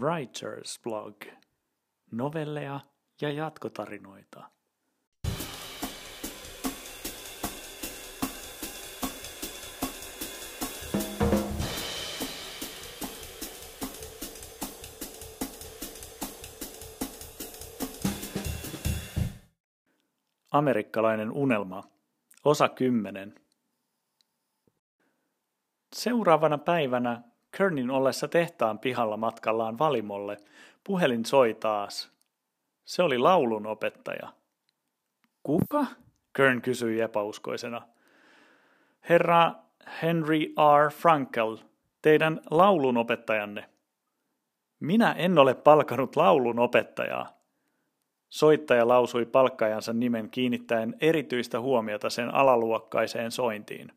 Writers Blog. Novelleja ja jatkotarinoita. Amerikkalainen unelma. Osa 10. Seuraavana päivänä Kernin ollessa tehtaan pihalla matkallaan Valimolle, puhelin soi taas. Se oli laulun opettaja. Kuka? Kern kysyi epäuskoisena. Herra Henry R. Frankel, teidän laulun opettajanne. Minä en ole palkanut laulun opettajaa. Soittaja lausui palkkajansa nimen kiinnittäen erityistä huomiota sen alaluokkaiseen sointiin.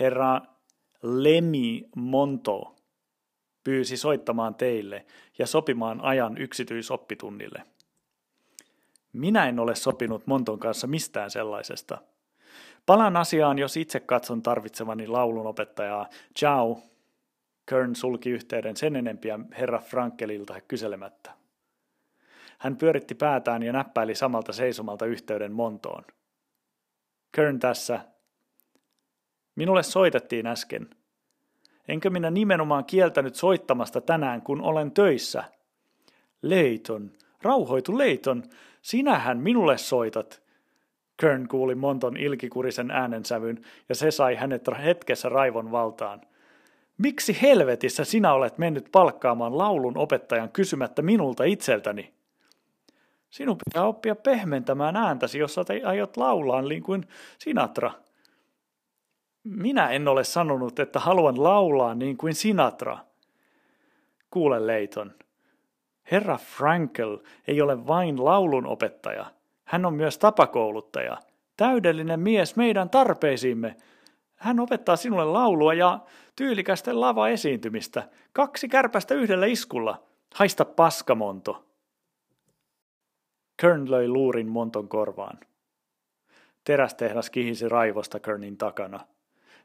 Herra Lemi Monto pyysi soittamaan teille ja sopimaan ajan yksityisoppitunnille. Minä en ole sopinut Monton kanssa mistään sellaisesta. Palaan asiaan, jos itse katson tarvitsevani laulunopettajaa. Ciao. Kern sulki yhteyden sen enempiä herra Frankelilta kyselemättä. Hän pyöritti päätään ja näppäili samalta seisomalta yhteyden Montoon. Kern tässä, Minulle soitettiin äsken. Enkö minä nimenomaan kieltänyt soittamasta tänään, kun olen töissä? Leiton, rauhoitu Leiton, sinähän minulle soitat. Kern kuuli Monton ilkikurisen äänensävyn ja se sai hänet hetkessä raivon valtaan. Miksi helvetissä sinä olet mennyt palkkaamaan laulun opettajan kysymättä minulta itseltäni? Sinun pitää oppia pehmentämään ääntäsi, jos aiot laulaa niin kuin Sinatra – minä en ole sanonut, että haluan laulaa niin kuin Sinatra. Kuule Leiton. Herra Frankel ei ole vain laulun opettaja. Hän on myös tapakouluttaja. Täydellinen mies meidän tarpeisiimme. Hän opettaa sinulle laulua ja tyylikästä lava-esiintymistä. Kaksi kärpästä yhdellä iskulla. Haista paskamonto. Kern löi luurin monton korvaan. Terästehdas kihisi raivosta Kernin takana.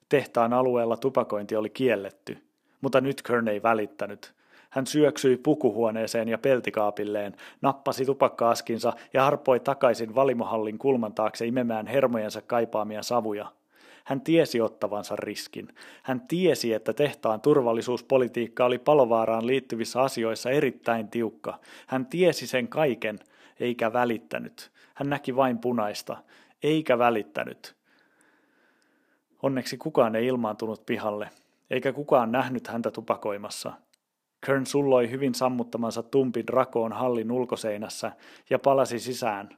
Tehtaan alueella tupakointi oli kielletty, mutta nyt Kern ei välittänyt. Hän syöksyi pukuhuoneeseen ja peltikaapilleen, nappasi tupakkaaskinsa ja harpoi takaisin valimohallin kulman taakse imemään hermojensa kaipaamia savuja. Hän tiesi ottavansa riskin. Hän tiesi, että tehtaan turvallisuuspolitiikka oli palovaaraan liittyvissä asioissa erittäin tiukka. Hän tiesi sen kaiken, eikä välittänyt. Hän näki vain punaista, eikä välittänyt. Onneksi kukaan ei ilmaantunut pihalle, eikä kukaan nähnyt häntä tupakoimassa. Kern sulloi hyvin sammuttamansa tumpin rakoon hallin ulkoseinässä ja palasi sisään.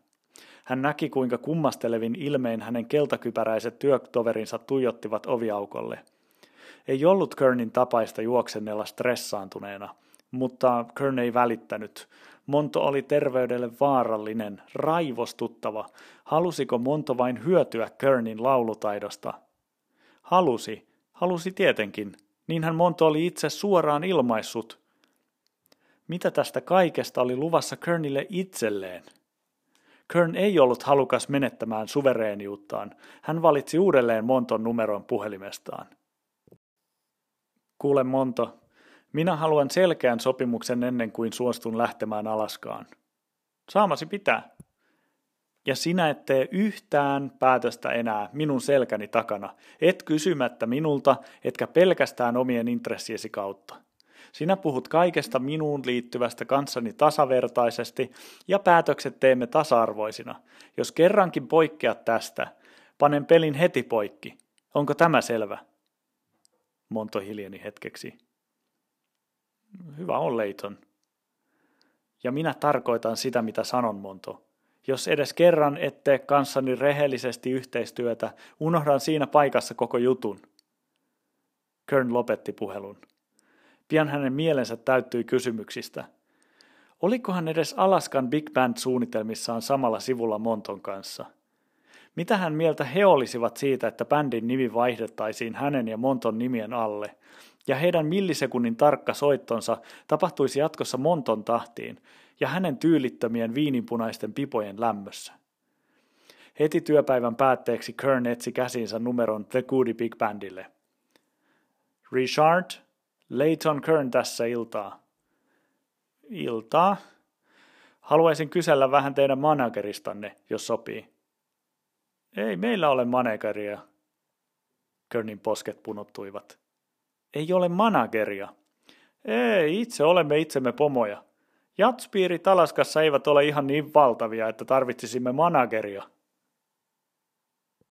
Hän näki, kuinka kummastelevin ilmein hänen keltakypäräiset työtoverinsa tuijottivat oviaukolle. Ei ollut Kernin tapaista juoksennella stressaantuneena, mutta Kern ei välittänyt. Monto oli terveydelle vaarallinen, raivostuttava. Halusiko Monto vain hyötyä Kernin laulutaidosta – Halusi, halusi tietenkin. Niinhän Monto oli itse suoraan ilmaissut. Mitä tästä kaikesta oli luvassa Kernille itselleen? Kern ei ollut halukas menettämään suvereeniuttaan. Hän valitsi uudelleen Monton numeron puhelimestaan. Kuule Monto, minä haluan selkeän sopimuksen ennen kuin suostun lähtemään Alaskaan. Saamasi pitää ja sinä et tee yhtään päätöstä enää minun selkäni takana, et kysymättä minulta, etkä pelkästään omien intressiesi kautta. Sinä puhut kaikesta minuun liittyvästä kanssani tasavertaisesti ja päätökset teemme tasa-arvoisina. Jos kerrankin poikkeat tästä, panen pelin heti poikki. Onko tämä selvä? Monto hiljeni hetkeksi. Hyvä on, Leiton. Ja minä tarkoitan sitä, mitä sanon, Monto. Jos edes kerran ette kanssani rehellisesti yhteistyötä, unohdan siinä paikassa koko jutun. Kern lopetti puhelun. Pian hänen mielensä täyttyi kysymyksistä. Olikohan edes Alaskan Big Band suunnitelmissaan samalla sivulla Monton kanssa? Mitä hän mieltä he olisivat siitä, että bändin nimi vaihdettaisiin hänen ja Monton nimien alle, ja heidän millisekunnin tarkka soittonsa tapahtuisi jatkossa Monton tahtiin, ja hänen tyylittömien viininpunaisten pipojen lämmössä. Heti työpäivän päätteeksi Kern etsi käsinsä numeron The Goody Big Bandille. Richard, Leighton Kern tässä iltaa. Iltaa. Haluaisin kysellä vähän teidän manageristanne, jos sopii. Ei meillä ole manageria. Kernin posket punottuivat. Ei ole manageria. Ei, itse olemme itsemme pomoja. Jatspiirit Alaskassa eivät ole ihan niin valtavia, että tarvitsisimme manageria.